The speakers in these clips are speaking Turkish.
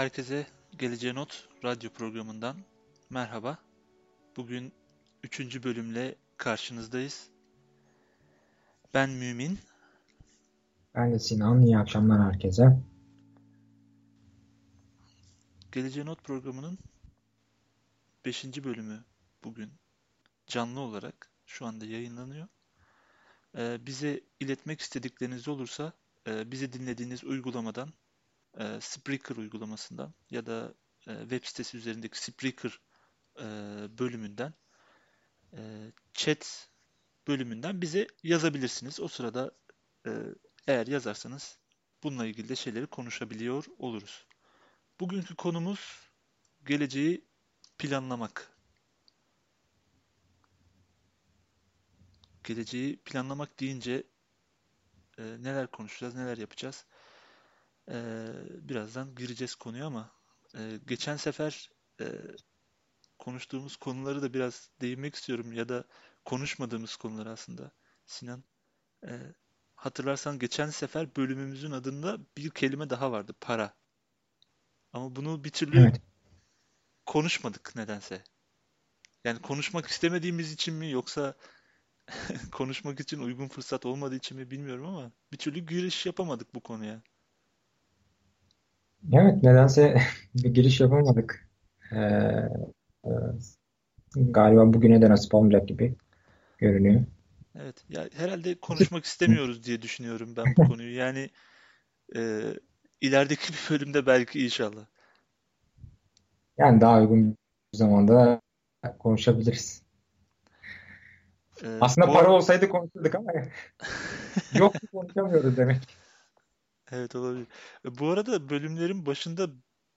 Herkese Geleceğe Not radyo programından merhaba. Bugün üçüncü bölümle karşınızdayız. Ben Mümin. Ben de Sinan. İyi akşamlar herkese. Geleceğe Not programının beşinci bölümü bugün canlı olarak şu anda yayınlanıyor. Ee, bize iletmek istedikleriniz olursa e, bizi dinlediğiniz uygulamadan e, Spreaker uygulamasından ya da e, web sitesi üzerindeki Spreaker e, bölümünden e, chat bölümünden bize yazabilirsiniz. O sırada e, eğer yazarsanız bununla ilgili de şeyleri konuşabiliyor oluruz. Bugünkü konumuz geleceği planlamak. Geleceği planlamak deyince e, neler konuşacağız, neler yapacağız? Ee, birazdan gireceğiz konuya ama e, geçen sefer e, konuştuğumuz konuları da biraz değinmek istiyorum ya da konuşmadığımız konular aslında. Sinan, e, hatırlarsan geçen sefer bölümümüzün adında bir kelime daha vardı, para. Ama bunu bir türlü evet. konuşmadık nedense. Yani konuşmak istemediğimiz için mi yoksa konuşmak için uygun fırsat olmadığı için mi bilmiyorum ama bir türlü giriş yapamadık bu konuya. Evet, nedense bir giriş yapamadık. Ee, e, galiba bugüne de nasip olmayacak gibi görünüyor. Evet, ya herhalde konuşmak istemiyoruz diye düşünüyorum ben bu konuyu. Yani e, ilerideki bir bölümde belki inşallah. Yani daha uygun bir zamanda konuşabiliriz. Ee, Aslında bu... para olsaydı konuşurduk ama yok konuşamıyoruz demek. Evet olabilir. E, bu arada bölümlerin başında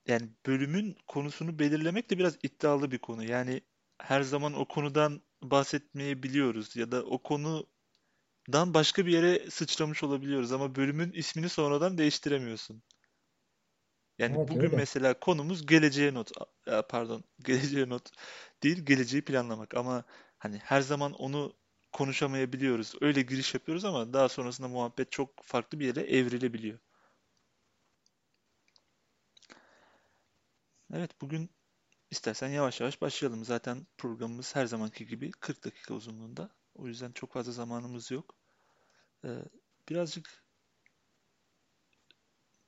yani bölümün konusunu belirlemek de biraz iddialı bir konu. Yani her zaman o konudan bahsetmeyebiliyoruz ya da o konudan başka bir yere sıçramış olabiliyoruz ama bölümün ismini sonradan değiştiremiyorsun. Yani evet, bugün öyle. mesela konumuz geleceğe not pardon geleceğe not değil geleceği planlamak ama hani her zaman onu konuşamayabiliyoruz. Öyle giriş yapıyoruz ama daha sonrasında muhabbet çok farklı bir yere evrilebiliyor. Evet bugün istersen yavaş yavaş başlayalım. Zaten programımız her zamanki gibi 40 dakika uzunluğunda. O yüzden çok fazla zamanımız yok. Ee, birazcık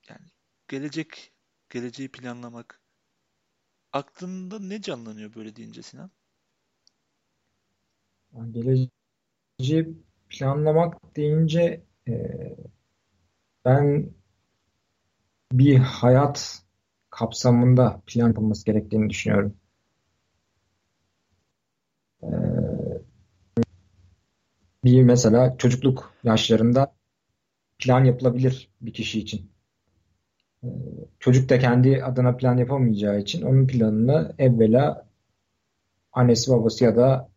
yani gelecek, geleceği planlamak aklında ne canlanıyor böyle deyince Sinan? Geleceği planlamak deyince e, ben bir hayat kapsamında plan yapılması gerektiğini düşünüyorum. Ee, bir mesela çocukluk yaşlarında plan yapılabilir bir kişi için. Ee, çocuk da kendi adına plan yapamayacağı için onun planını evvela annesi babası ya da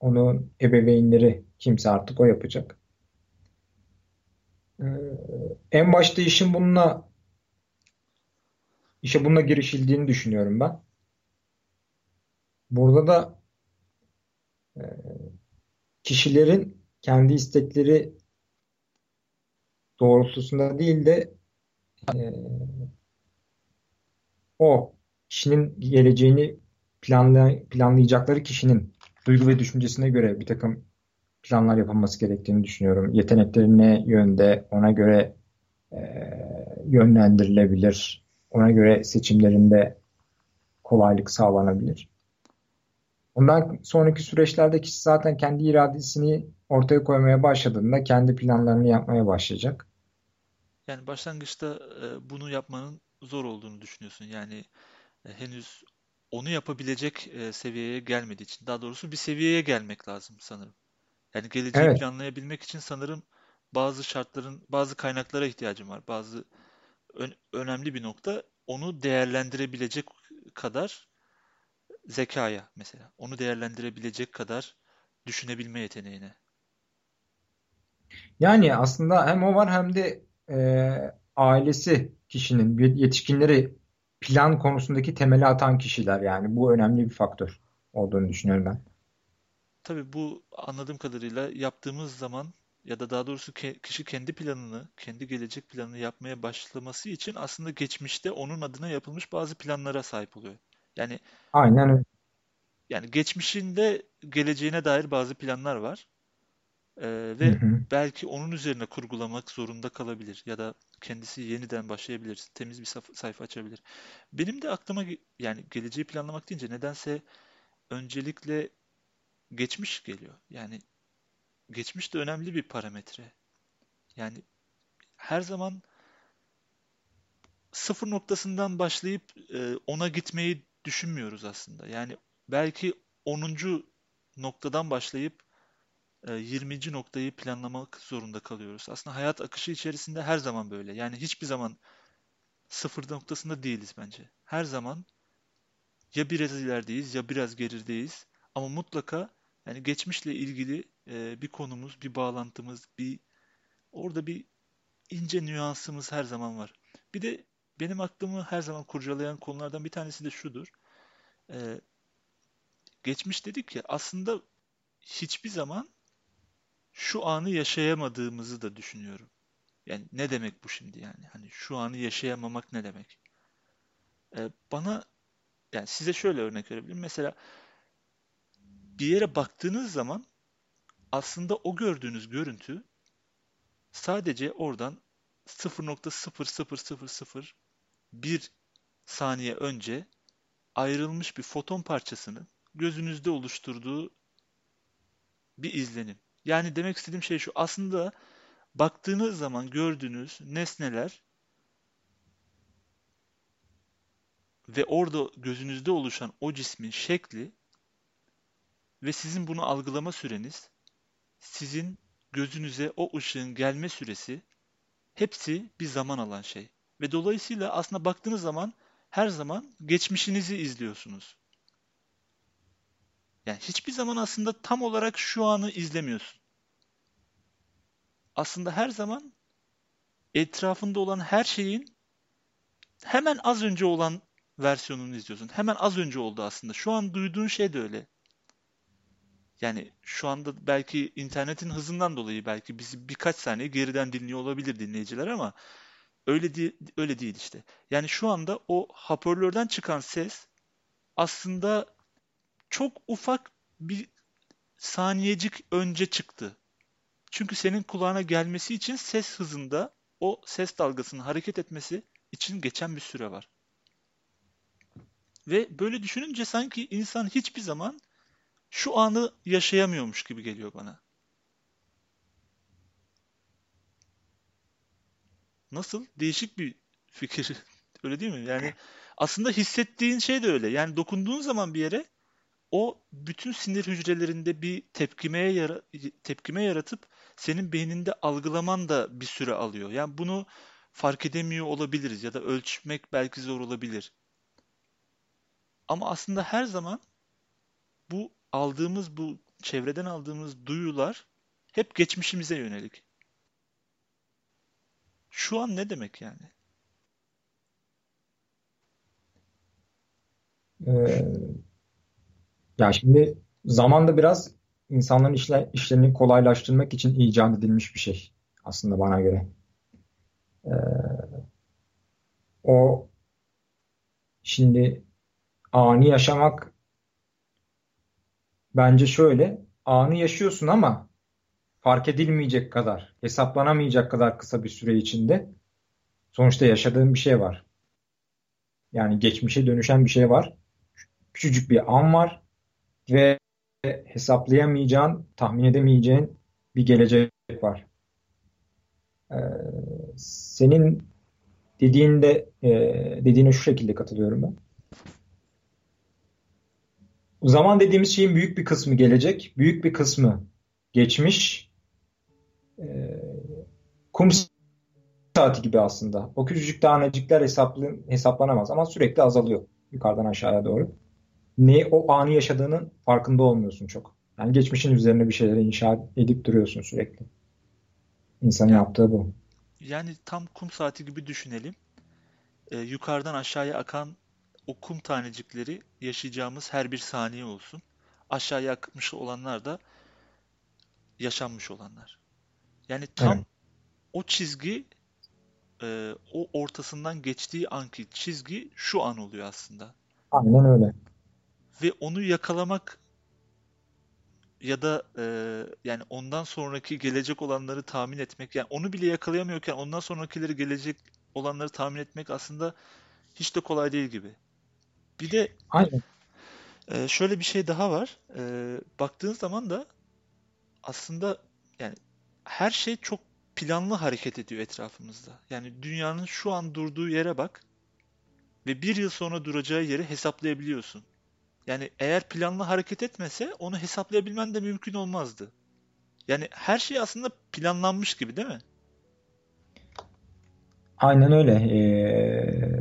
onun ebeveynleri kimse artık o yapacak. Ee, en başta işin bununla işe bununla girişildiğini düşünüyorum ben. Burada da e, kişilerin kendi istekleri doğrultusunda değil de e, o kişinin geleceğini planlay planlayacakları kişinin duygu ve düşüncesine göre bir takım planlar yapılması gerektiğini düşünüyorum. Yeteneklerine yönde ona göre e, yönlendirilebilir. Ona göre seçimlerinde kolaylık sağlanabilir. Ondan sonraki süreçlerde kişi zaten kendi iradesini ortaya koymaya başladığında kendi planlarını yapmaya başlayacak. Yani başlangıçta e, bunu yapmanın zor olduğunu düşünüyorsun. Yani e, henüz onu yapabilecek e, seviyeye gelmediği için. Daha doğrusu bir seviyeye gelmek lazım sanırım. Yani geleceği evet. planlayabilmek için sanırım bazı şartların, bazı kaynaklara ihtiyacım var. Bazı ön, önemli bir nokta onu değerlendirebilecek kadar zekaya mesela. Onu değerlendirebilecek kadar düşünebilme yeteneğine. Yani aslında hem o var hem de e, ailesi kişinin, yetişkinleri plan konusundaki temeli atan kişiler yani. Bu önemli bir faktör olduğunu düşünüyorum ben. Tabii bu anladığım kadarıyla yaptığımız zaman ya da daha doğrusu ke- kişi kendi planını, kendi gelecek planını yapmaya başlaması için aslında geçmişte onun adına yapılmış bazı planlara sahip oluyor. Yani Aynen öyle. yani geçmişinde geleceğine dair bazı planlar var. Ee, Hı ve hı. belki onun üzerine kurgulamak zorunda kalabilir ya da kendisi yeniden başlayabilir, temiz bir saf- sayfa açabilir. Benim de aklıma ge- yani geleceği planlamak deyince nedense öncelikle geçmiş geliyor. Yani geçmiş de önemli bir parametre. Yani her zaman sıfır noktasından başlayıp e, ona gitmeyi düşünmüyoruz aslında. Yani belki onuncu noktadan başlayıp 20. noktayı planlamak zorunda kalıyoruz. Aslında hayat akışı içerisinde her zaman böyle. Yani hiçbir zaman sıfır noktasında değiliz bence. Her zaman ya biraz ilerideyiz ya biraz gerideyiz. Ama mutlaka yani geçmişle ilgili e, bir konumuz, bir bağlantımız, bir orada bir ince nüansımız her zaman var. Bir de benim aklımı her zaman kurcalayan konulardan bir tanesi de şudur. E, geçmiş dedik ya aslında hiçbir zaman şu anı yaşayamadığımızı da düşünüyorum. Yani ne demek bu şimdi yani? Hani şu anı yaşayamamak ne demek? Ee, bana yani size şöyle örnek verebilirim. Mesela bir yere baktığınız zaman aslında o gördüğünüz görüntü sadece oradan 0.00001 saniye önce ayrılmış bir foton parçasının gözünüzde oluşturduğu bir izlenim. Yani demek istediğim şey şu. Aslında baktığınız zaman gördüğünüz nesneler ve orada gözünüzde oluşan o cismin şekli ve sizin bunu algılama süreniz, sizin gözünüze o ışığın gelme süresi hepsi bir zaman alan şey. Ve dolayısıyla aslında baktığınız zaman her zaman geçmişinizi izliyorsunuz. Yani hiçbir zaman aslında tam olarak şu anı izlemiyorsun. Aslında her zaman etrafında olan her şeyin hemen az önce olan versiyonunu izliyorsun. Hemen az önce oldu aslında. Şu an duyduğun şey de öyle. Yani şu anda belki internetin hızından dolayı belki bizi birkaç saniye geriden dinliyor olabilir dinleyiciler ama öyle değil, öyle değil işte. Yani şu anda o hoparlörden çıkan ses aslında çok ufak bir saniyecik önce çıktı. Çünkü senin kulağına gelmesi için ses hızında o ses dalgasının hareket etmesi için geçen bir süre var. Ve böyle düşününce sanki insan hiçbir zaman şu anı yaşayamıyormuş gibi geliyor bana. Nasıl? Değişik bir fikir. Öyle değil mi? Yani aslında hissettiğin şey de öyle. Yani dokunduğun zaman bir yere o bütün sinir hücrelerinde bir tepkimeye yara tepkime yaratıp senin beyninde algılaman da bir süre alıyor. Yani bunu fark edemiyor olabiliriz ya da ölçmek belki zor olabilir. Ama aslında her zaman bu aldığımız bu çevreden aldığımız duyular hep geçmişimize yönelik. Şu an ne demek yani? Ee, ya şimdi zamanda biraz insanların işle, işlerini kolaylaştırmak için icat edilmiş bir şey aslında bana göre. Ee, o şimdi ani yaşamak bence şöyle anı yaşıyorsun ama fark edilmeyecek kadar, hesaplanamayacak kadar kısa bir süre içinde sonuçta yaşadığın bir şey var. Yani geçmişe dönüşen bir şey var. Küçücük bir an var ve hesaplayamayacağın, tahmin edemeyeceğin bir gelecek var. Ee, senin dediğinde e, dediğine şu şekilde katılıyorum ben. Zaman dediğimiz şeyin büyük bir kısmı gelecek, büyük bir kısmı geçmiş. Ee, kum saati gibi aslında. O küçücük tanecikler hesaplı, hesaplanamaz ama sürekli azalıyor yukarıdan aşağıya doğru. Ne o anı yaşadığının farkında olmuyorsun çok. Yani geçmişin üzerine bir şeyleri inşa edip duruyorsun sürekli. İnsanın Yani, yaptığı bu. yani tam kum saati gibi düşünelim. Ee, yukarıdan aşağıya akan o kum tanecikleri yaşayacağımız her bir saniye olsun. Aşağıya akmış olanlar da yaşanmış olanlar. Yani tam Evet. o çizgi e, o ortasından geçtiği anki çizgi şu an oluyor aslında. Aynen öyle. Ve onu yakalamak ya da e, yani ondan sonraki gelecek olanları tahmin etmek yani onu bile yakalayamıyorken ondan sonrakileri gelecek olanları tahmin etmek aslında hiç de kolay değil gibi. Bir de Aynen. e, şöyle bir şey daha var. E, baktığın zaman da aslında yani her şey çok planlı hareket ediyor etrafımızda. Yani dünyanın şu an durduğu yere bak ve bir yıl sonra duracağı yeri hesaplayabiliyorsun. Yani eğer planlı hareket etmese onu hesaplayabilmen de mümkün olmazdı. Yani her şey aslında planlanmış gibi değil mi? Aynen öyle. Ee,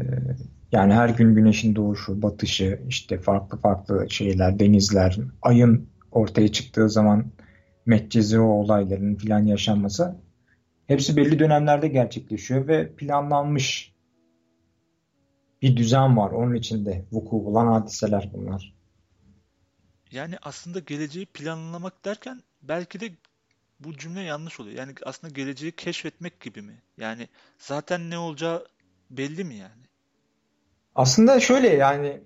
yani her gün güneşin doğuşu, batışı, işte farklı farklı şeyler, denizler, ayın ortaya çıktığı zaman Medcezir o olayların filan yaşanması hepsi belli dönemlerde gerçekleşiyor ve planlanmış bir düzen var. Onun içinde vuku bulan hadiseler bunlar. Yani aslında geleceği planlamak derken belki de bu cümle yanlış oluyor. Yani aslında geleceği keşfetmek gibi mi? Yani zaten ne olacağı belli mi yani? Aslında şöyle yani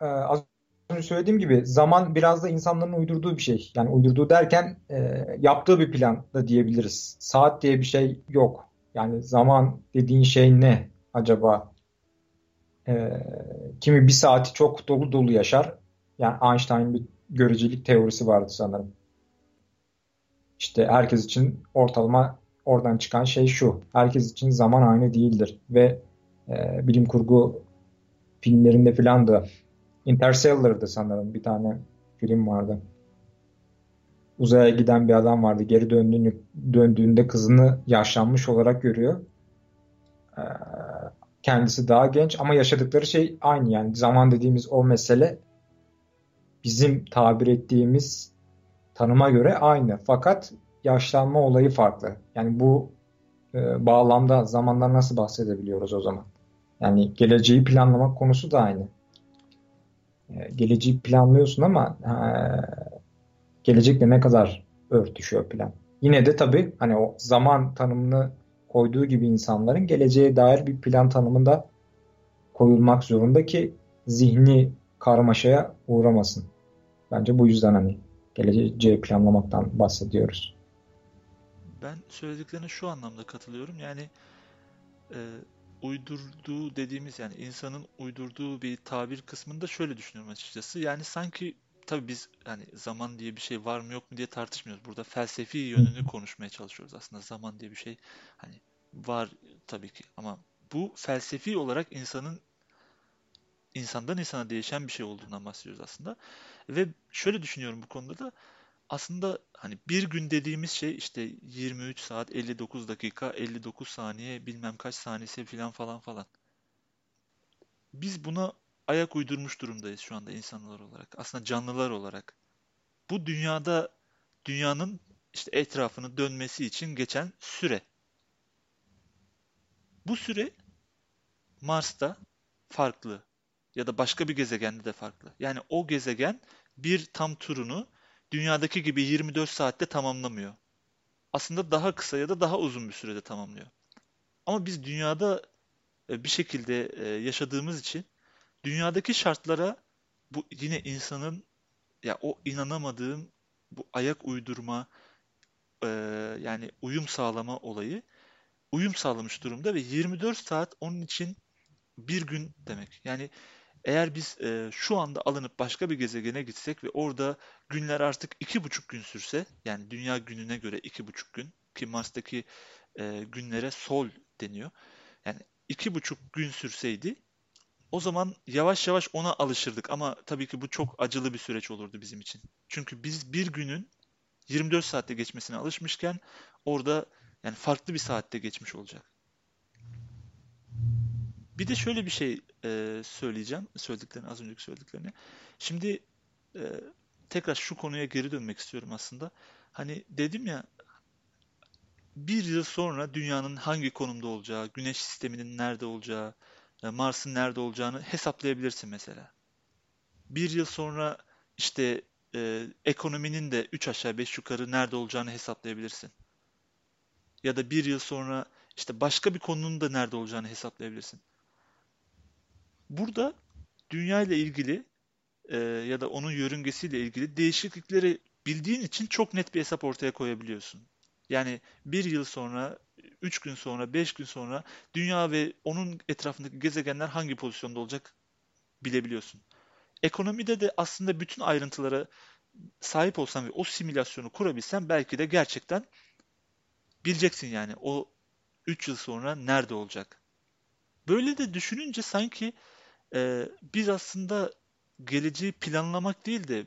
e, az önce söylediğim gibi zaman biraz da insanların uydurduğu bir şey. Yani uydurduğu derken e, yaptığı bir plan da diyebiliriz. Saat diye bir şey yok. Yani zaman dediğin şey ne acaba? E, kimi bir saati çok dolu dolu yaşar. Yani Einstein'ın bir görecelik teorisi vardı sanırım. İşte herkes için ortalama oradan çıkan şey şu. Herkes için zaman aynı değildir. Ve e, bilim kurgu filmlerinde filan da Interstellar'dı sanırım bir tane film vardı. Uzaya giden bir adam vardı. Geri döndüğünü, döndüğünde kızını yaşlanmış olarak görüyor. Ee, kendisi daha genç ama yaşadıkları şey aynı yani zaman dediğimiz o mesele bizim tabir ettiğimiz tanıma göre aynı. Fakat yaşlanma olayı farklı. Yani bu e, bağlamda zamandan nasıl bahsedebiliyoruz o zaman? Yani geleceği planlamak konusu da aynı. E, geleceği planlıyorsun ama e, gelecekle ne kadar örtüşüyor plan? Yine de tabii hani o zaman tanımını koyduğu gibi insanların geleceğe dair bir plan tanımında koyulmak zorunda ki zihni karmaşaya uğramasın. Bence bu yüzden hani geleceği planlamaktan bahsediyoruz. Ben söylediklerine şu anlamda katılıyorum. Yani e, uydurduğu dediğimiz yani insanın uydurduğu bir tabir kısmında şöyle düşünüyorum açıkçası. Yani sanki tabii biz yani zaman diye bir şey var mı yok mu diye tartışmıyoruz. Burada felsefi yönünü konuşmaya çalışıyoruz aslında. Zaman diye bir şey hani var tabii ki ama bu felsefi olarak insanın insandan insana değişen bir şey olduğundan bahsediyoruz aslında. Ve şöyle düşünüyorum bu konuda da aslında hani bir gün dediğimiz şey işte 23 saat 59 dakika 59 saniye bilmem kaç saniyesi filan falan falan. Biz buna ayak uydurmuş durumdayız şu anda insanlar olarak. Aslında canlılar olarak. Bu dünyada dünyanın işte etrafını dönmesi için geçen süre. Bu süre Mars'ta farklı ya da başka bir gezegende de farklı. Yani o gezegen bir tam turunu dünyadaki gibi 24 saatte tamamlamıyor. Aslında daha kısa ya da daha uzun bir sürede tamamlıyor. Ama biz dünyada e, bir şekilde e, yaşadığımız için dünyadaki şartlara bu yine insanın ya o inanamadığım bu ayak uydurma e, yani uyum sağlama olayı uyum sağlamış durumda ve 24 saat onun için bir gün demek. Yani eğer biz e, şu anda alınıp başka bir gezegene gitsek ve orada günler artık iki buçuk gün sürse, yani dünya gününe göre iki buçuk gün ki Mars'taki e, günlere sol deniyor. Yani iki buçuk gün sürseydi o zaman yavaş yavaş ona alışırdık ama tabii ki bu çok acılı bir süreç olurdu bizim için. Çünkü biz bir günün 24 saatte geçmesine alışmışken orada yani farklı bir saatte geçmiş olacak. Bir de şöyle bir şey e, söyleyeceğim. Söylediklerini, az önceki söylediklerini. Şimdi e, tekrar şu konuya geri dönmek istiyorum aslında. Hani dedim ya bir yıl sonra dünyanın hangi konumda olacağı, güneş sisteminin nerede olacağı, Mars'ın nerede olacağını hesaplayabilirsin mesela. Bir yıl sonra işte e, ekonominin de 3 aşağı 5 yukarı nerede olacağını hesaplayabilirsin. Ya da bir yıl sonra işte başka bir konunun da nerede olacağını hesaplayabilirsin. Burada dünya ile ilgili e, ya da onun yörüngesiyle ilgili değişiklikleri bildiğin için çok net bir hesap ortaya koyabiliyorsun. Yani bir yıl sonra, üç gün sonra, beş gün sonra dünya ve onun etrafındaki gezegenler hangi pozisyonda olacak bilebiliyorsun. Ekonomide de aslında bütün ayrıntılara sahip olsan ve o simülasyonu kurabilsen belki de gerçekten bileceksin yani o 3 yıl sonra nerede olacak. Böyle de düşününce sanki e, biz aslında geleceği planlamak değil de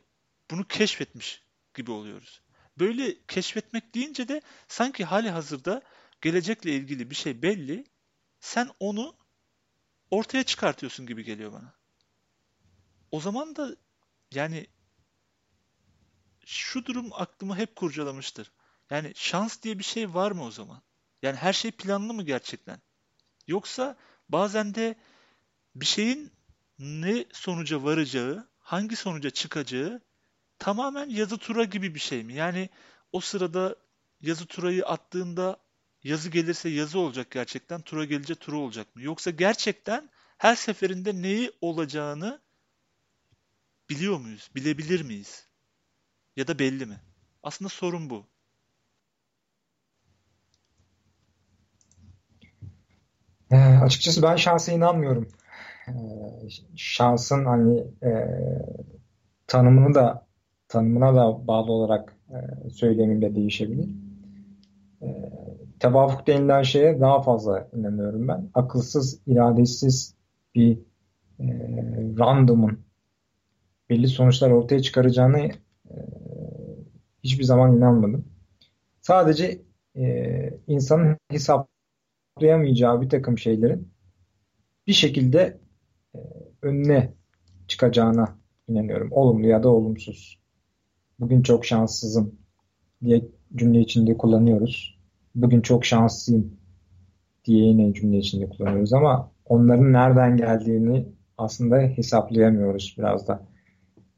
bunu keşfetmiş gibi oluyoruz. Böyle keşfetmek deyince de sanki hali hazırda gelecekle ilgili bir şey belli. Sen onu ortaya çıkartıyorsun gibi geliyor bana. O zaman da yani şu durum aklımı hep kurcalamıştır. Yani şans diye bir şey var mı o zaman? Yani her şey planlı mı gerçekten? Yoksa bazen de bir şeyin ne sonuca varacağı, hangi sonuca çıkacağı tamamen yazı tura gibi bir şey mi? Yani o sırada yazı turayı attığında yazı gelirse yazı olacak gerçekten, tura gelince tura olacak mı? Yoksa gerçekten her seferinde neyi olacağını biliyor muyuz? Bilebilir miyiz? Ya da belli mi? Aslında sorun bu. Ee, açıkçası ben şansa inanmıyorum. Ee, şansın hani e, tanımını da tanımına da bağlı olarak e, söylemim de değişebilir. E, tevafuk denilen şeye daha fazla inanıyorum ben. Akılsız, iradesiz bir e, random'un belli sonuçlar ortaya çıkaracağını e, hiçbir zaman inanmadım. Sadece e, insanın hesaplayamayacağı bir takım şeylerin bir şekilde e, önüne çıkacağına inanıyorum. Olumlu ya da olumsuz. Bugün çok şanssızım diye cümle içinde kullanıyoruz. Bugün çok şanslıyım diye yine cümle içinde kullanıyoruz ama onların nereden geldiğini aslında hesaplayamıyoruz biraz da.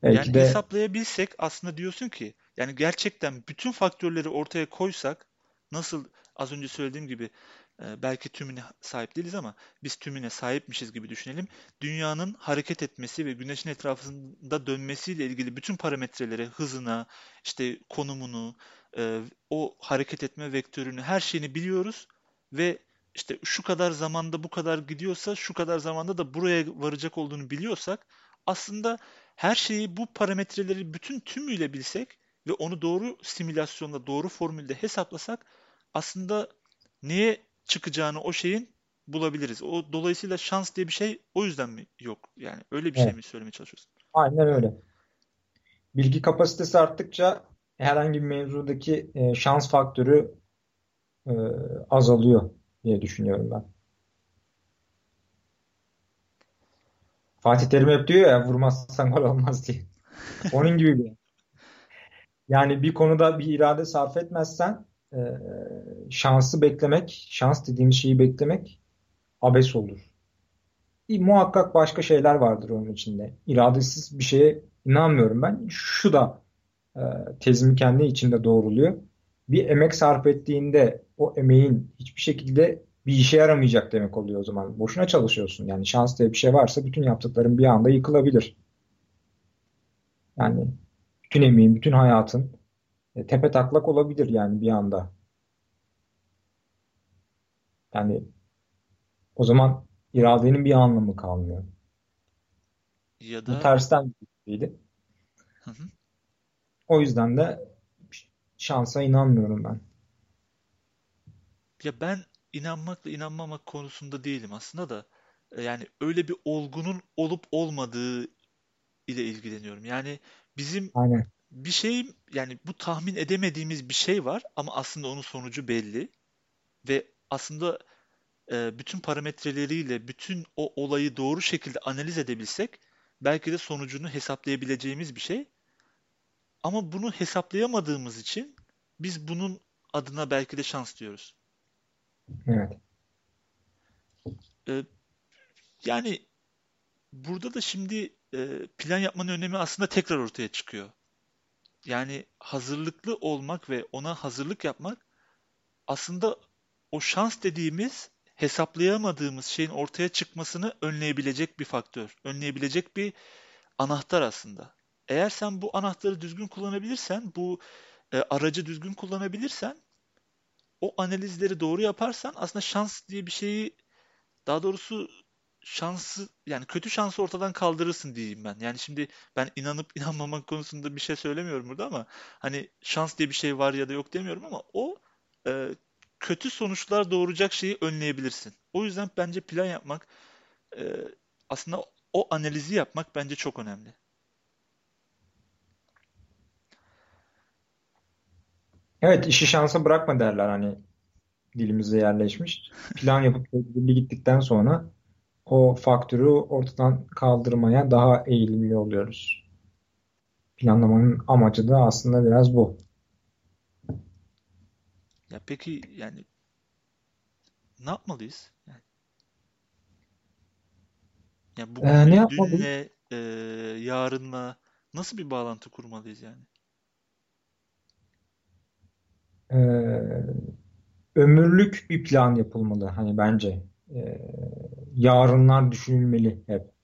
Belki yani de... hesaplayabilsek aslında diyorsun ki yani gerçekten bütün faktörleri ortaya koysak nasıl az önce söylediğim gibi e, belki tümüne sahip değiliz ama biz tümüne sahipmişiz gibi düşünelim. Dünyanın hareket etmesi ve güneşin etrafında dönmesiyle ilgili bütün parametreleri, hızına, işte konumunu, e, o hareket etme vektörünü, her şeyini biliyoruz ve işte şu kadar zamanda bu kadar gidiyorsa şu kadar zamanda da buraya varacak olduğunu biliyorsak aslında her şeyi bu parametreleri bütün tümüyle bilsek ve onu doğru simülasyonda, doğru formülde hesaplasak aslında neye çıkacağını o şeyin bulabiliriz. O dolayısıyla şans diye bir şey o yüzden mi yok? Yani öyle bir şey mi söylemeye çalışıyorsun? Aynen öyle. Bilgi kapasitesi arttıkça herhangi bir mevzudaki e, şans faktörü e, azalıyor diye düşünüyorum ben. Fatih Terim hep diyor ya vurmazsan gol olmaz diye. Onun gibi bir. Yani bir konuda bir irade sarf etmezsen e, şansı beklemek, şans dediğimiz şeyi beklemek abes olur. Bir, muhakkak başka şeyler vardır onun içinde. İradesiz bir şeye inanmıyorum ben. Şu da e, tezimi kendi içinde doğruluyor. Bir emek sarf ettiğinde o emeğin hiçbir şekilde bir işe yaramayacak demek oluyor o zaman. Boşuna çalışıyorsun. Yani şans diye bir şey varsa bütün yaptıkların bir anda yıkılabilir. Yani bütün emeğin, bütün hayatın e, tepe taklak olabilir yani bir anda. Yani o zaman iradenin bir anlamı kalmıyor. Ya da Bu tersten bir şeydi. Hı hı. O yüzden de şansa inanmıyorum ben. Ya ben inanmakla inanmamak konusunda değilim aslında da e, yani öyle bir olgunun olup olmadığı ile ilgileniyorum. Yani bizim Aynen. bir şey yani bu tahmin edemediğimiz bir şey var ama aslında onun sonucu belli ve aslında e, bütün parametreleriyle bütün o olayı doğru şekilde analiz edebilsek belki de sonucunu hesaplayabileceğimiz bir şey. Ama bunu hesaplayamadığımız için biz bunun adına belki de şans diyoruz. Evet. Ee, yani burada da şimdi e, plan yapmanın önemi aslında tekrar ortaya çıkıyor. Yani hazırlıklı olmak ve ona hazırlık yapmak aslında o şans dediğimiz hesaplayamadığımız şeyin ortaya çıkmasını önleyebilecek bir faktör. Önleyebilecek bir anahtar aslında. Eğer sen bu anahtarı düzgün kullanabilirsen, bu e, aracı düzgün kullanabilirsen, o analizleri doğru yaparsan aslında şans diye bir şeyi daha doğrusu şansı yani kötü şansı ortadan kaldırırsın diyeyim ben. Yani şimdi ben inanıp inanmamak konusunda bir şey söylemiyorum burada ama hani şans diye bir şey var ya da yok demiyorum ama o e, kötü sonuçlar doğuracak şeyi önleyebilirsin. O yüzden bence plan yapmak e, aslında o analizi yapmak bence çok önemli. Evet işi şansa bırakma derler hani dilimize yerleşmiş. Plan yapıp tedbirli gittikten sonra o faktörü ortadan kaldırmaya daha eğilimli oluyoruz. Planlamanın amacı da aslında biraz bu. Ya peki yani ne yapmalıyız? Yani, yani Ee, ne yapmalıyız? dünle, e, yarınla nasıl bir bağlantı kurmalıyız yani? Ee, ömürlük bir plan yapılmalı hani bence. Ee, yarınlar düşünülmeli hep.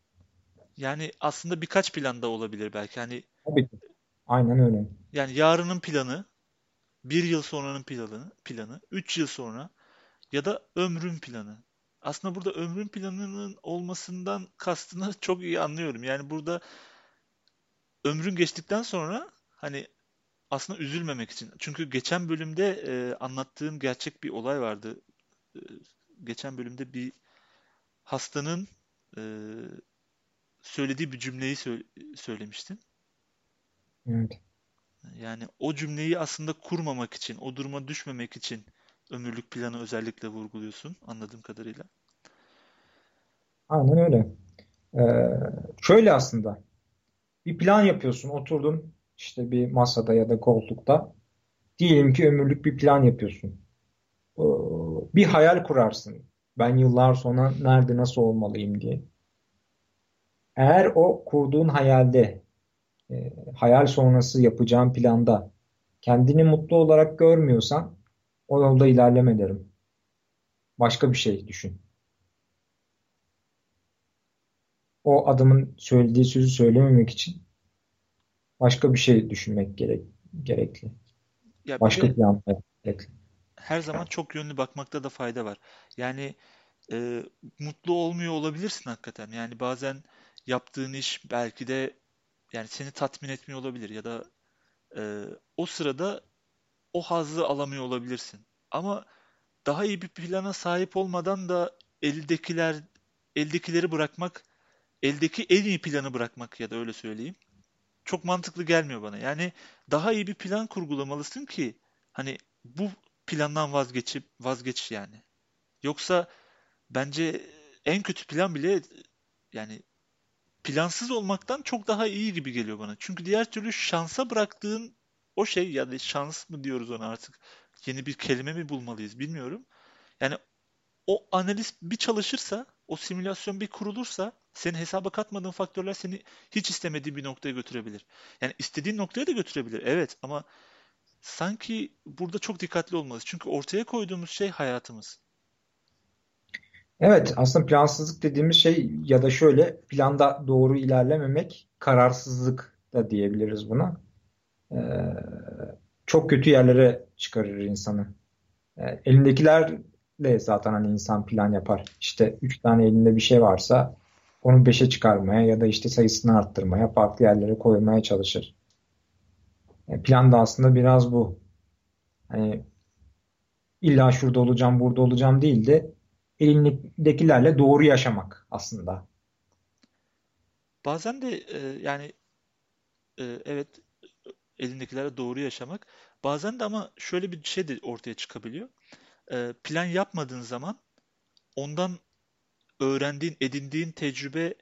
Yani aslında birkaç plan da olabilir belki. Hani Tabii ki. Aynen öyle. yani yarının planı, bir yıl sonranın planı, planı, üç yıl sonra ya da ömrün planı. Aslında burada ömrün planının olmasından kastını çok iyi anlıyorum. Yani burada ömrün geçtikten sonra hani aslında üzülmemek için. Çünkü geçen bölümde e, anlattığım gerçek bir olay vardı. E, geçen bölümde bir hastanın e, söylediği bir cümleyi sö- söylemiştin. Evet. Yani o cümleyi aslında kurmamak için, o duruma düşmemek için ömürlük planı özellikle vurguluyorsun anladığım kadarıyla. Aynen öyle. Ee, şöyle aslında bir plan yapıyorsun oturdun işte bir masada ya da koltukta diyelim ki ömürlük bir plan yapıyorsun. Ee, bir hayal kurarsın. Ben yıllar sonra nerede nasıl olmalıyım diye. Eğer o kurduğun hayalde e, hayal sonrası yapacağın planda kendini mutlu olarak görmüyorsan o yolda ilerleme derim. Başka bir şey düşün. O adamın söylediği sözü söylememek için başka bir şey düşünmek gerek, gerekli. Ya bir Başka de plan gerekli. her zaman çok yönlü bakmakta da fayda var. Yani e, mutlu olmuyor olabilirsin hakikaten. Yani bazen yaptığın iş belki de yani seni tatmin etmiyor olabilir ya da e, o sırada o hazzı alamıyor olabilirsin. Ama daha iyi bir plana sahip olmadan da eldekiler eldekileri bırakmak, eldeki en iyi planı bırakmak ya da öyle söyleyeyim. Çok mantıklı gelmiyor bana. Yani daha iyi bir plan kurgulamalısın ki hani bu plandan vazgeçip vazgeç yani. Yoksa bence en kötü plan bile yani plansız olmaktan çok daha iyi gibi geliyor bana. Çünkü diğer türlü şansa bıraktığın o şey ya da şans mı diyoruz ona artık yeni bir kelime mi bulmalıyız bilmiyorum. Yani o analiz bir çalışırsa, o simülasyon bir kurulursa senin hesaba katmadığın faktörler seni hiç istemediğin bir noktaya götürebilir. Yani istediğin noktaya da götürebilir. Evet ama sanki burada çok dikkatli olmalıyız. Çünkü ortaya koyduğumuz şey hayatımız. Evet, aslında plansızlık dediğimiz şey ya da şöyle planda doğru ilerlememek kararsızlık da diyebiliriz buna. Ee, çok kötü yerlere çıkarır insanı. Ee, elindekilerle zaten hani insan plan yapar. İşte üç tane elinde bir şey varsa onu beşe çıkarmaya ya da işte sayısını arttırmaya, farklı yerlere koymaya çalışır. E, plan da aslında biraz bu. Hani illa şurada olacağım, burada olacağım değil de elindekilerle doğru yaşamak aslında. Bazen de e, yani e, evet elindekilerle doğru yaşamak. Bazen de ama şöyle bir şey de ortaya çıkabiliyor. E, plan yapmadığın zaman ondan öğrendiğin, edindiğin tecrübe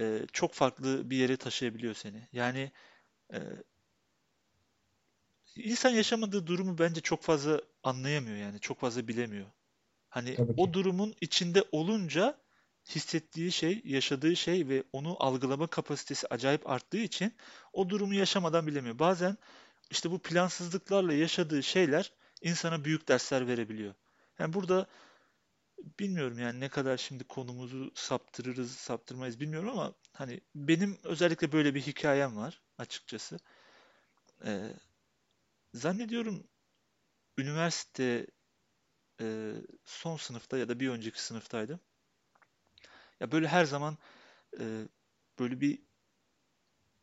e, çok farklı bir yere taşıyabiliyor seni. Yani e, insan yaşamadığı durumu bence çok fazla anlayamıyor yani çok fazla bilemiyor. Hani Tabii o durumun içinde olunca hissettiği şey, yaşadığı şey ve onu algılama kapasitesi acayip arttığı için o durumu yaşamadan bilemiyor. Bazen işte bu plansızlıklarla yaşadığı şeyler insana büyük dersler verebiliyor. Yani burada bilmiyorum yani ne kadar şimdi konumuzu saptırırız, saptırmayız bilmiyorum ama hani benim özellikle böyle bir hikayem var açıkçası. Ee, zannediyorum üniversite e, son sınıfta ya da bir önceki sınıftaydım. Ya böyle her zaman e, böyle bir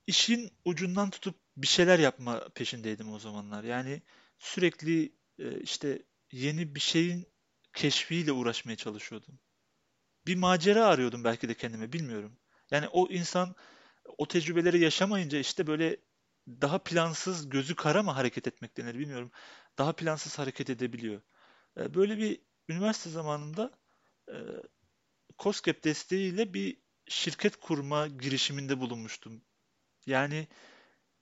işin ucundan tutup bir şeyler yapma peşindeydim o zamanlar. Yani sürekli e, işte yeni bir şeyin keşfiyle uğraşmaya çalışıyordum. Bir macera arıyordum belki de kendime bilmiyorum. Yani o insan o tecrübeleri yaşamayınca işte böyle daha plansız, gözü kara mı hareket etmek denir bilmiyorum. Daha plansız hareket edebiliyor. E, Böyle bir üniversite zamanında e, KOSGEB desteğiyle bir şirket kurma girişiminde bulunmuştum. Yani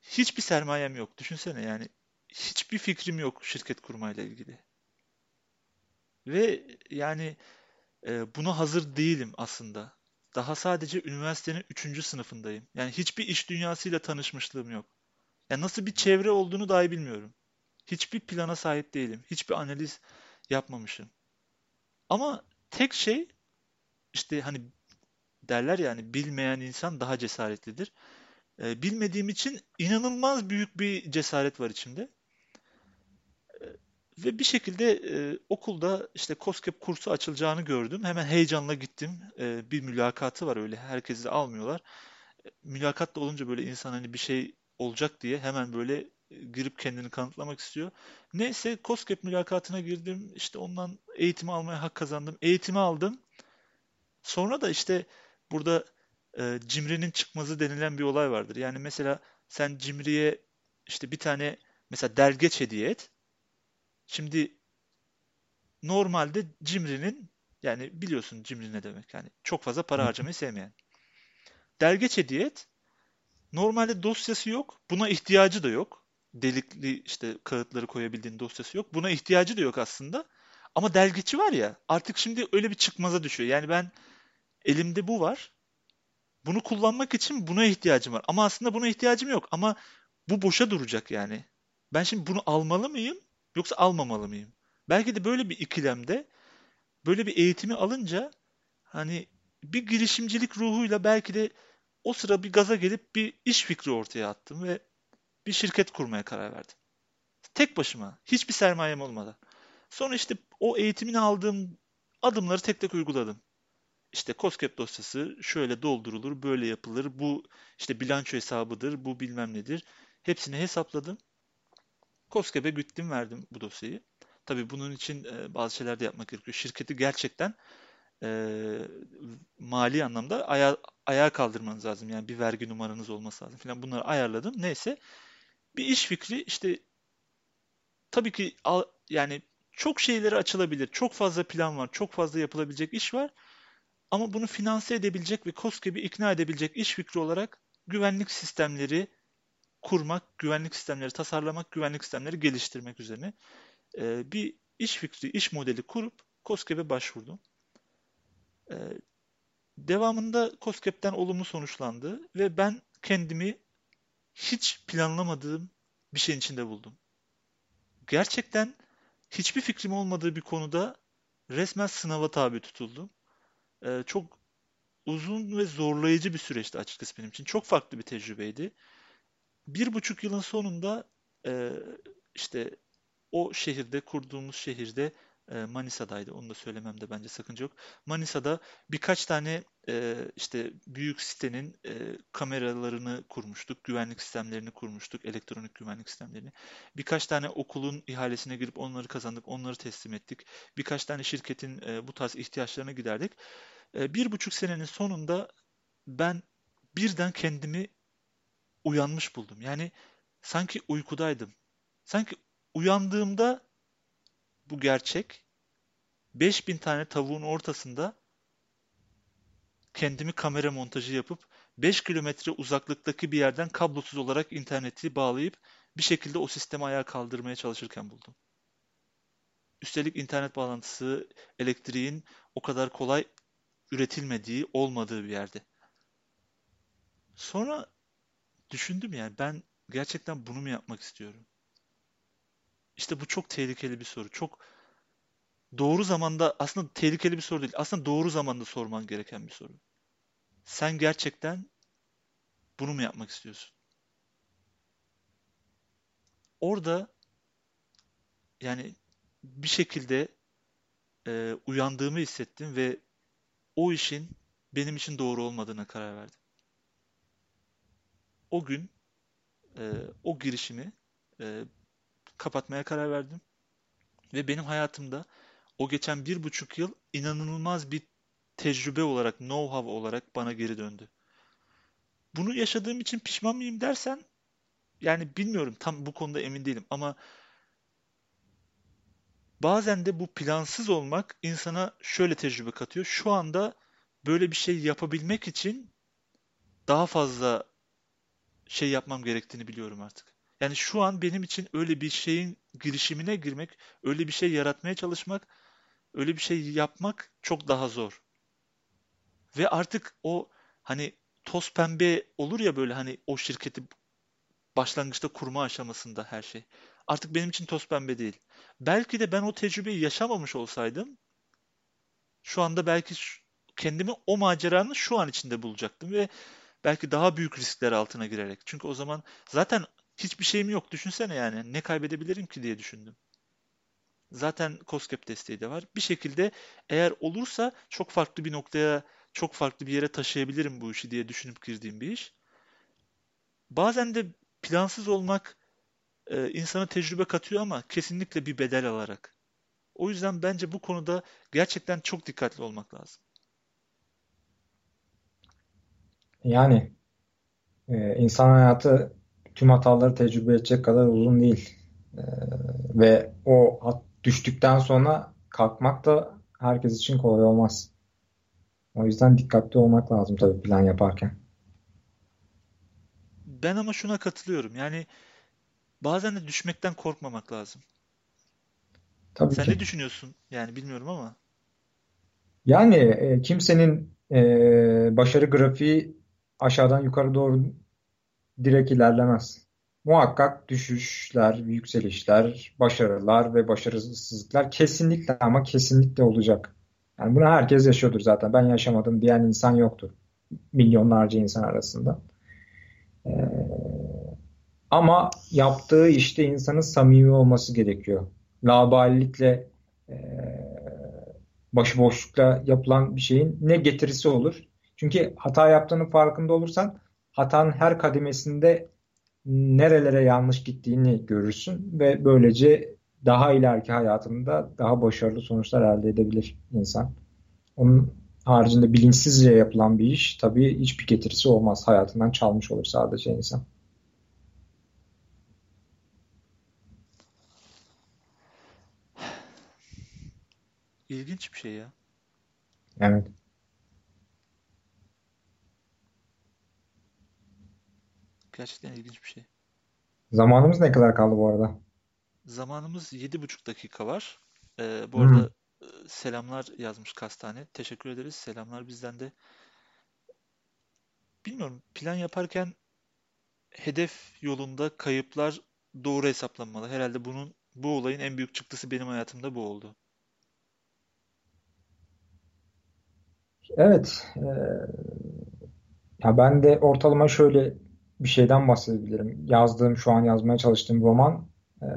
hiçbir sermayem yok. Düşünsene yani hiçbir fikrim yok şirket kurmayla ilgili. Ve yani e, buna hazır değilim aslında. Daha sadece üniversitenin üçüncü sınıfındayım. Yani hiçbir iş dünyasıyla tanışmışlığım yok. Yani nasıl bir çevre olduğunu dahi bilmiyorum. Hiçbir plana sahip değilim. Hiçbir analiz yapmamışım. Ama tek şey işte hani derler yani bilmeyen insan daha cesaretlidir. E, bilmediğim için inanılmaz büyük bir cesaret var içimde. Ve bir şekilde e, okulda işte KOSGEB kursu açılacağını gördüm. Hemen heyecanla gittim. E, bir mülakatı var öyle. Herkesi de almıyorlar. E, Mülakatta olunca böyle insan hani bir şey olacak diye hemen böyle girip kendini kanıtlamak istiyor. Neyse KOSGEB mülakatına girdim. İşte ondan eğitimi almaya hak kazandım. Eğitimi aldım. Sonra da işte burada e, cimrinin çıkmazı denilen bir olay vardır. Yani mesela sen cimriye işte bir tane mesela dergeç hediye et. Şimdi normalde cimrinin yani biliyorsun cimri ne demek yani çok fazla para harcamayı sevmeyen. Dergeç hediye et. Normalde dosyası yok. Buna ihtiyacı da yok. Delikli işte kağıtları koyabildiğin dosyası yok. Buna ihtiyacı da yok aslında. Ama dergeci var ya artık şimdi öyle bir çıkmaza düşüyor. Yani ben elimde bu var. Bunu kullanmak için buna ihtiyacım var. Ama aslında buna ihtiyacım yok. Ama bu boşa duracak yani. Ben şimdi bunu almalı mıyım yoksa almamalı mıyım? Belki de böyle bir ikilemde böyle bir eğitimi alınca hani bir girişimcilik ruhuyla belki de o sıra bir gaza gelip bir iş fikri ortaya attım ve bir şirket kurmaya karar verdim. Tek başıma, hiçbir sermayem olmadan. Sonra işte o eğitimini aldığım adımları tek tek uyguladım. İşte KOSGEB dosyası şöyle doldurulur, böyle yapılır. Bu işte bilanço hesabıdır, bu bilmem nedir. Hepsini hesapladım. KOSGEB'e gittim verdim bu dosyayı. Tabii bunun için e, bazı şeyler de yapmak gerekiyor. Şirketi gerçekten e, mali anlamda aya, ayağa kaldırmanız lazım. Yani bir vergi numaranız olması lazım falan. Bunları ayarladım. Neyse bir iş fikri işte tabii ki al- yani çok şeyleri açılabilir. Çok fazla plan var. Çok fazla yapılabilecek iş var. Ama bunu finanse edebilecek ve KOSGEB'i ikna edebilecek iş fikri olarak güvenlik sistemleri kurmak, güvenlik sistemleri tasarlamak, güvenlik sistemleri geliştirmek üzerine e, bir iş fikri, iş modeli kurup KOSGEB'e başvurdum. E, devamında KOSGEB'den olumlu sonuçlandı ve ben kendimi hiç planlamadığım bir şeyin içinde buldum. Gerçekten hiçbir fikrim olmadığı bir konuda resmen sınava tabi tutuldum. E, çok uzun ve zorlayıcı bir süreçti açıkçası benim için. Çok farklı bir tecrübeydi. Bir buçuk yılın sonunda e, işte o şehirde, kurduğumuz şehirde e, Manisa'daydı. Onu da söylememde bence sakınca yok. Manisa'da birkaç tane e, işte büyük sitenin e, kameralarını kurmuştuk, güvenlik sistemlerini kurmuştuk, elektronik güvenlik sistemlerini. Birkaç tane okulun ihalesine girip onları kazandık, onları teslim ettik. Birkaç tane şirketin e, bu tarz ihtiyaçlarını giderdik. E, bir buçuk senenin sonunda ben birden kendimi uyanmış buldum. Yani sanki uykudaydım. Sanki uyandığımda bu gerçek 5000 tane tavuğun ortasında kendimi kamera montajı yapıp 5 kilometre uzaklıktaki bir yerden kablosuz olarak interneti bağlayıp bir şekilde o sistemi ayağa kaldırmaya çalışırken buldum. Üstelik internet bağlantısı, elektriğin o kadar kolay üretilmediği, olmadığı bir yerde. Sonra düşündüm yani ben gerçekten bunu mu yapmak istiyorum? İşte bu çok tehlikeli bir soru. Çok doğru zamanda aslında tehlikeli bir soru değil. Aslında doğru zamanda sorman gereken bir soru. Sen gerçekten bunu mu yapmak istiyorsun? Orada yani bir şekilde e, uyandığımı hissettim ve o işin benim için doğru olmadığına karar verdim. O gün e, o girişimi e, kapatmaya karar verdim. Ve benim hayatımda o geçen bir buçuk yıl inanılmaz bir tecrübe olarak, know-how olarak bana geri döndü. Bunu yaşadığım için pişman mıyım dersen, yani bilmiyorum tam bu konuda emin değilim ama bazen de bu plansız olmak insana şöyle tecrübe katıyor. Şu anda böyle bir şey yapabilmek için daha fazla şey yapmam gerektiğini biliyorum artık. Yani şu an benim için öyle bir şeyin girişimine girmek, öyle bir şey yaratmaya çalışmak, öyle bir şey yapmak çok daha zor. Ve artık o hani toz pembe olur ya böyle hani o şirketi başlangıçta kurma aşamasında her şey. Artık benim için toz pembe değil. Belki de ben o tecrübeyi yaşamamış olsaydım şu anda belki kendimi o maceranın şu an içinde bulacaktım ve belki daha büyük riskler altına girerek. Çünkü o zaman zaten hiçbir şeyim yok. Düşünsene yani ne kaybedebilirim ki diye düşündüm. Zaten COSGAP desteği de var. Bir şekilde eğer olursa çok farklı bir noktaya, çok farklı bir yere taşıyabilirim bu işi diye düşünüp girdiğim bir iş. Bazen de plansız olmak e, insana tecrübe katıyor ama kesinlikle bir bedel alarak. O yüzden bence bu konuda gerçekten çok dikkatli olmak lazım. Yani e, insan hayatı tüm hataları tecrübe edecek kadar uzun değil. E, ve o hat düştükten sonra kalkmak da herkes için kolay olmaz. O yüzden dikkatli olmak lazım tabii plan yaparken. Ben ama şuna katılıyorum. Yani bazen de düşmekten korkmamak lazım. Tabii Sen ki. ne düşünüyorsun? Yani bilmiyorum ama. Yani e, kimsenin e, başarı grafiği aşağıdan yukarı doğru direkt ilerlemez. Muhakkak düşüşler, yükselişler, başarılar ve başarısızlıklar kesinlikle ama kesinlikle olacak. Yani bunu herkes yaşıyordur zaten. Ben yaşamadım diyen insan yoktur. Milyonlarca insan arasında. Ee, ama yaptığı işte insanın samimi olması gerekiyor. Laubalilikle e, başıboşlukla yapılan bir şeyin ne getirisi olur? Çünkü hata yaptığının farkında olursan hatanın her kademesinde nerelere yanlış gittiğini görürsün ve böylece daha ileriki hayatında daha başarılı sonuçlar elde edebilir insan. Onun haricinde bilinçsizce yapılan bir iş tabii hiçbir getirisi olmaz. Hayatından çalmış olur sadece insan. İlginç bir şey ya. Evet. Gerçekten ilginç bir şey. Zamanımız ne kadar kaldı bu arada? Zamanımız yedi buçuk dakika var. Ee, bu Hmm. arada e, selamlar yazmış Kastane. Teşekkür ederiz. Selamlar bizden de. Bilmiyorum plan yaparken hedef yolunda kayıplar doğru hesaplanmalı. Herhalde bunun bu olayın en büyük çıktısı benim hayatımda bu oldu. Evet. e, ya ben de ortalama şöyle bir şeyden bahsedebilirim. Yazdığım, şu an yazmaya çalıştığım roman e,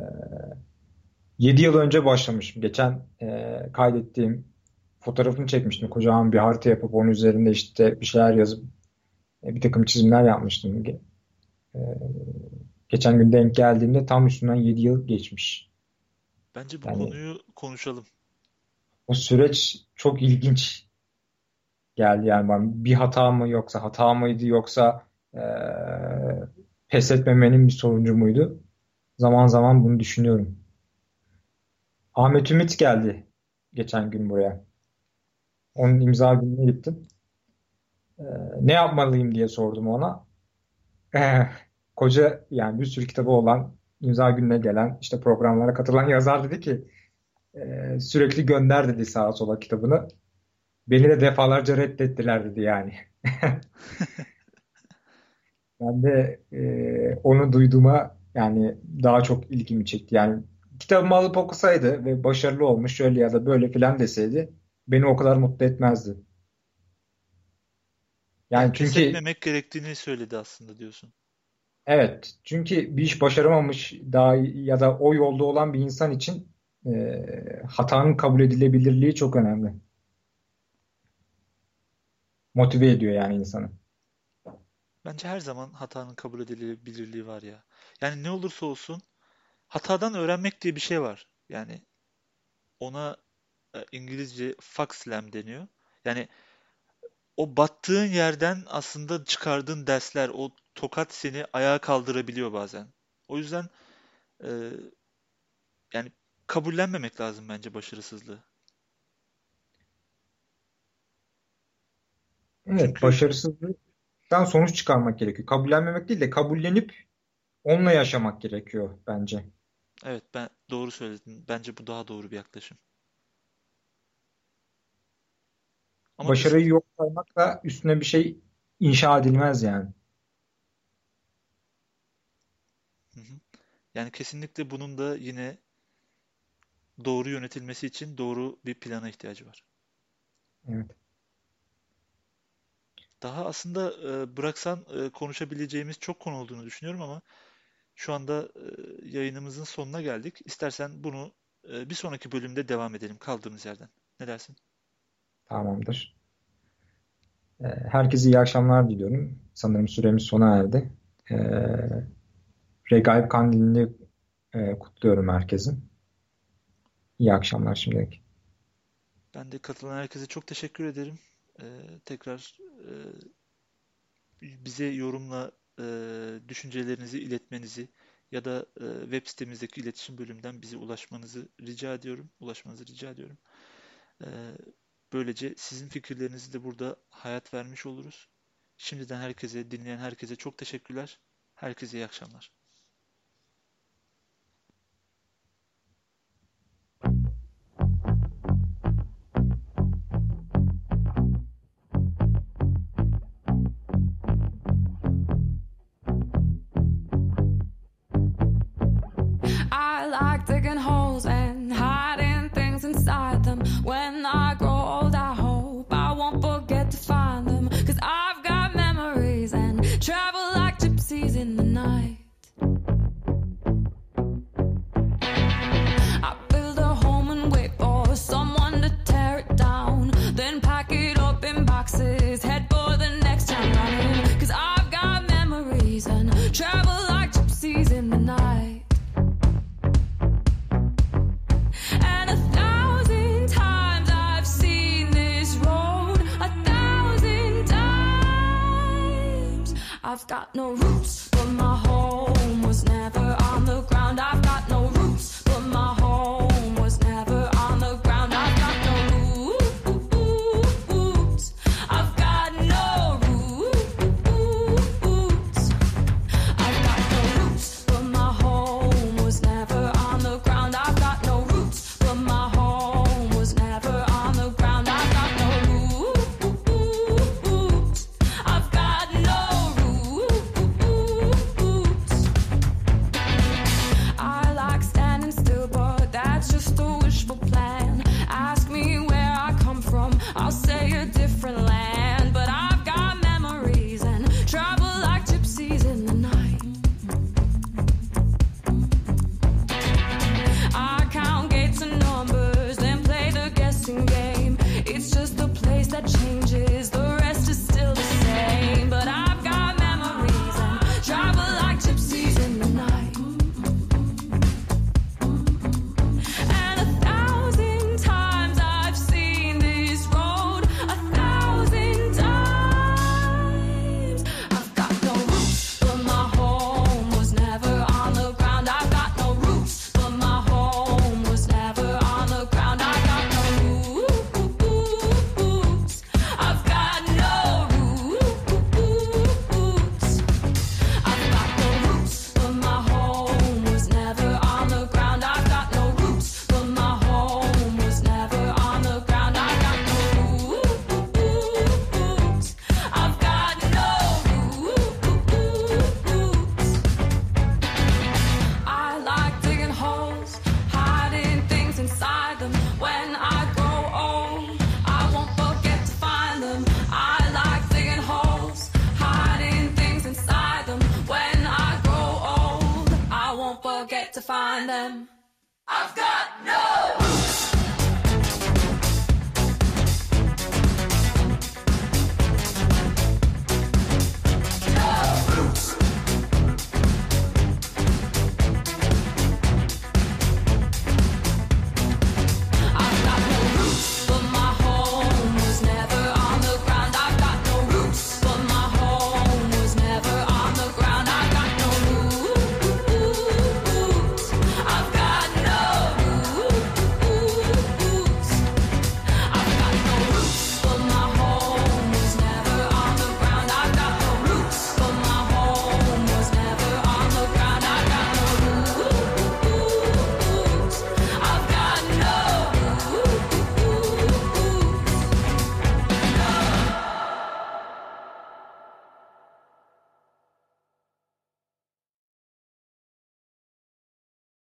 7 yıl önce başlamışım. Geçen e, kaydettiğim fotoğrafını çekmiştim. Kocaman bir harita yapıp onun üzerinde işte bir şeyler yazıp e, bir takım çizimler yapmıştım. E, geçen gün denk geldiğimde tam üstünden 7 yıl geçmiş. Bence bu Yani konuyu konuşalım. o süreç çok ilginç geldi yani. Bir hata mı yoksa hata mıydı yoksa e, pes etmemenin bir sonucu muydu? Zaman zaman bunu düşünüyorum. Ahmet Ümit geldi geçen gün buraya. Onun imza gününe gittim. E, ne yapmalıyım diye sordum ona. E, koca yani bir sürü kitabı olan imza gününe gelen işte programlara katılan yazar dedi ki e, sürekli gönder dedi sağa sola kitabını. Beni de defalarca reddettiler dedi yani. Ben de e, onu duyduğuma yani daha çok ilgimi çekti. Yani kitabımı alıp okusaydı ve başarılı olmuş şöyle ya da böyle filan deseydi beni o kadar mutlu etmezdi. Yani Yani pes çünkü etmemek gerektiğini söyledi aslında diyorsun. evet çünkü bir iş başaramamış daha ya da o yolda olan bir insan için e, hatanın kabul edilebilirliği çok önemli. Motive ediyor yani insanı. Bence her zaman hatanın kabul edilebilirliği var ya. Yani ne olursa olsun hatadan öğrenmek diye bir şey var. Yani ona e, İngilizce fuck slam deniyor. Yani o battığın yerden aslında çıkardığın dersler, o tokat seni ayağa kaldırabiliyor bazen. O yüzden e, yani kabullenmemek lazım bence başarısızlığı. Evet, Çünkü başarısızlıktan sonuç çıkarmak gerekiyor. Kabullenmemek değil de kabullenip onunla yaşamak gerekiyor bence. evet ben doğru söyledin. Bence bu daha doğru bir yaklaşım. Ama biz Başarıyı yok saymakla üstüne bir şey inşa edilmez yani. Hı hı. yani kesinlikle bunun da yine doğru yönetilmesi için doğru bir plana ihtiyacı var. Evet. Daha aslında e, bıraksan e, konuşabileceğimiz çok konu olduğunu düşünüyorum ama şu anda e, yayınımızın sonuna geldik. İstersen bunu e, bir sonraki bölümde devam edelim kaldığımız yerden. Ne dersin? Tamamdır. Herkese iyi akşamlar diliyorum. Sanırım süremiz sona erdi. Ee, Regaip Kandilini e, kutluyorum herkesin. İyi akşamlar şimdilik. Ben de katılan herkese çok teşekkür ederim. E, tekrar e, bize yorumla e, düşüncelerinizi iletmenizi ya da e, web sitemizdeki iletişim bölümünden bize ulaşmanızı rica ediyorum. Ulaşmanızı rica ediyorum. E, böylece sizin fikirlerinizi de burada hayat vermiş oluruz. Şimdiden herkese, dinleyen herkese çok teşekkürler. Herkese iyi akşamlar.